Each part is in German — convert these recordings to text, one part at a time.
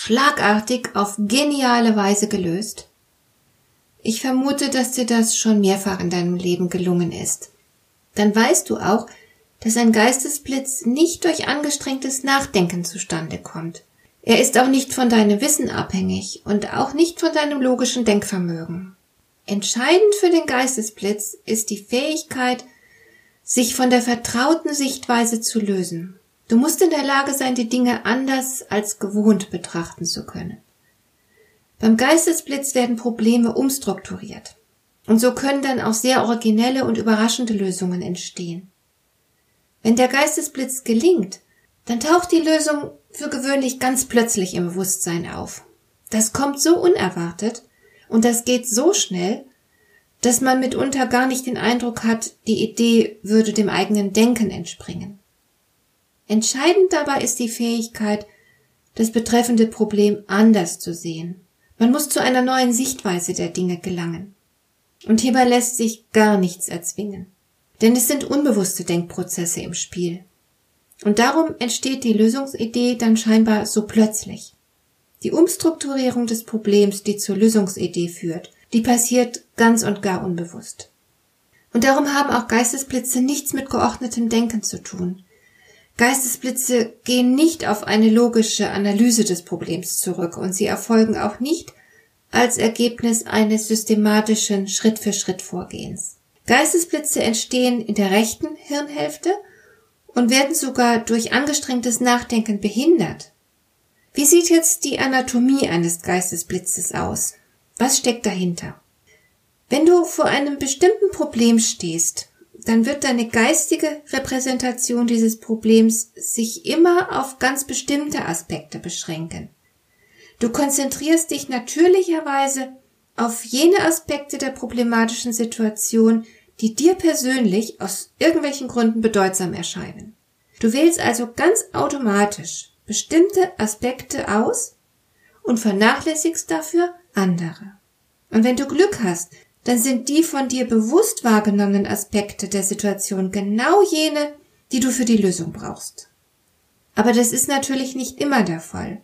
schlagartig auf geniale Weise gelöst? Ich vermute, dass dir das schon mehrfach in deinem Leben gelungen ist. Dann weißt du auch, dass ein Geistesblitz nicht durch angestrengtes Nachdenken zustande kommt. Er ist auch nicht von deinem Wissen abhängig und auch nicht von deinem logischen Denkvermögen. Entscheidend für den Geistesblitz ist die Fähigkeit, sich von der vertrauten Sichtweise zu lösen. Du musst in der Lage sein, die Dinge anders als gewohnt betrachten zu können. Beim Geistesblitz werden Probleme umstrukturiert. Und so können dann auch sehr originelle und überraschende Lösungen entstehen. Wenn der Geistesblitz gelingt, dann taucht die Lösung für gewöhnlich ganz plötzlich im Bewusstsein auf. Das kommt so unerwartet und das geht so schnell, dass man mitunter gar nicht den Eindruck hat, die Idee würde dem eigenen Denken entspringen. Entscheidend dabei ist die Fähigkeit, das betreffende Problem anders zu sehen. Man muss zu einer neuen Sichtweise der Dinge gelangen. Und hierbei lässt sich gar nichts erzwingen. Denn es sind unbewusste Denkprozesse im Spiel. Und darum entsteht die Lösungsidee dann scheinbar so plötzlich. Die Umstrukturierung des Problems, die zur Lösungsidee führt, die passiert ganz und gar unbewusst. Und darum haben auch Geistesblitze nichts mit geordnetem Denken zu tun, Geistesblitze gehen nicht auf eine logische Analyse des Problems zurück und sie erfolgen auch nicht als Ergebnis eines systematischen Schritt für Schritt Vorgehens. Geistesblitze entstehen in der rechten Hirnhälfte und werden sogar durch angestrengtes Nachdenken behindert. Wie sieht jetzt die Anatomie eines Geistesblitzes aus? Was steckt dahinter? Wenn du vor einem bestimmten Problem stehst dann wird deine geistige Repräsentation dieses Problems sich immer auf ganz bestimmte Aspekte beschränken. Du konzentrierst dich natürlicherweise auf jene Aspekte der problematischen Situation, die dir persönlich aus irgendwelchen Gründen bedeutsam erscheinen. Du wählst also ganz automatisch bestimmte Aspekte aus und vernachlässigst dafür andere. Und wenn du Glück hast, dann sind die von dir bewusst wahrgenommenen Aspekte der Situation genau jene, die du für die Lösung brauchst. Aber das ist natürlich nicht immer der Fall.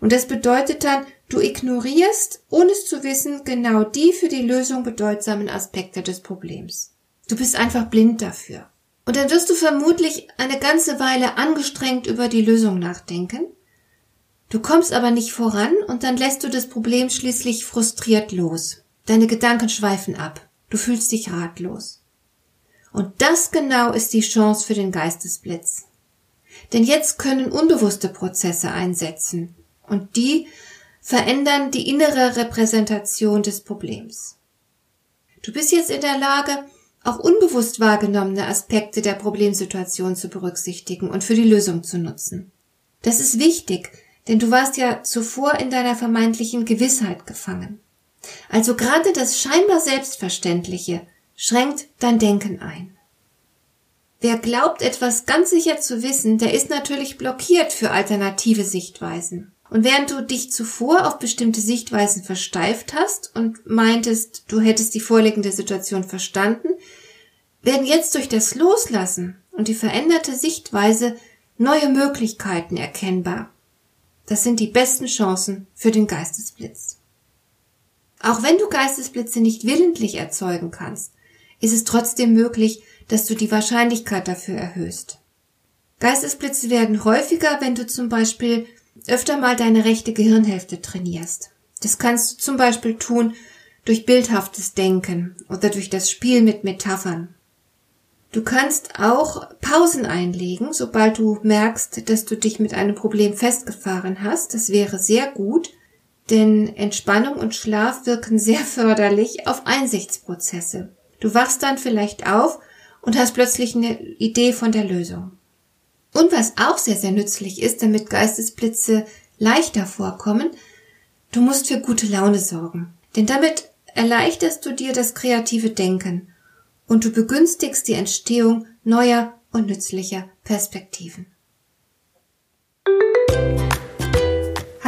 Und das bedeutet dann, du ignorierst, ohne es zu wissen, genau die für die Lösung bedeutsamen Aspekte des Problems. Du bist einfach blind dafür. Und dann wirst du vermutlich eine ganze Weile angestrengt über die Lösung nachdenken. Du kommst aber nicht voran und dann lässt du das Problem schließlich frustriert los. Deine Gedanken schweifen ab. Du fühlst dich ratlos. Und das genau ist die Chance für den Geistesblitz. Denn jetzt können unbewusste Prozesse einsetzen und die verändern die innere Repräsentation des Problems. Du bist jetzt in der Lage, auch unbewusst wahrgenommene Aspekte der Problemsituation zu berücksichtigen und für die Lösung zu nutzen. Das ist wichtig, denn du warst ja zuvor in deiner vermeintlichen Gewissheit gefangen. Also gerade das scheinbar Selbstverständliche schränkt dein Denken ein. Wer glaubt, etwas ganz sicher zu wissen, der ist natürlich blockiert für alternative Sichtweisen. Und während du dich zuvor auf bestimmte Sichtweisen versteift hast und meintest, du hättest die vorliegende Situation verstanden, werden jetzt durch das Loslassen und die veränderte Sichtweise neue Möglichkeiten erkennbar. Das sind die besten Chancen für den Geistesblitz. Auch wenn du Geistesblitze nicht willentlich erzeugen kannst, ist es trotzdem möglich, dass du die Wahrscheinlichkeit dafür erhöhst. Geistesblitze werden häufiger, wenn du zum Beispiel öfter mal deine rechte Gehirnhälfte trainierst. Das kannst du zum Beispiel tun durch bildhaftes Denken oder durch das Spiel mit Metaphern. Du kannst auch Pausen einlegen, sobald du merkst, dass du dich mit einem Problem festgefahren hast. Das wäre sehr gut, denn Entspannung und Schlaf wirken sehr förderlich auf Einsichtsprozesse. Du wachst dann vielleicht auf und hast plötzlich eine Idee von der Lösung. Und was auch sehr, sehr nützlich ist, damit Geistesblitze leichter vorkommen, Du musst für gute Laune sorgen, denn damit erleichterst du dir das kreative Denken und du begünstigst die Entstehung neuer und nützlicher Perspektiven.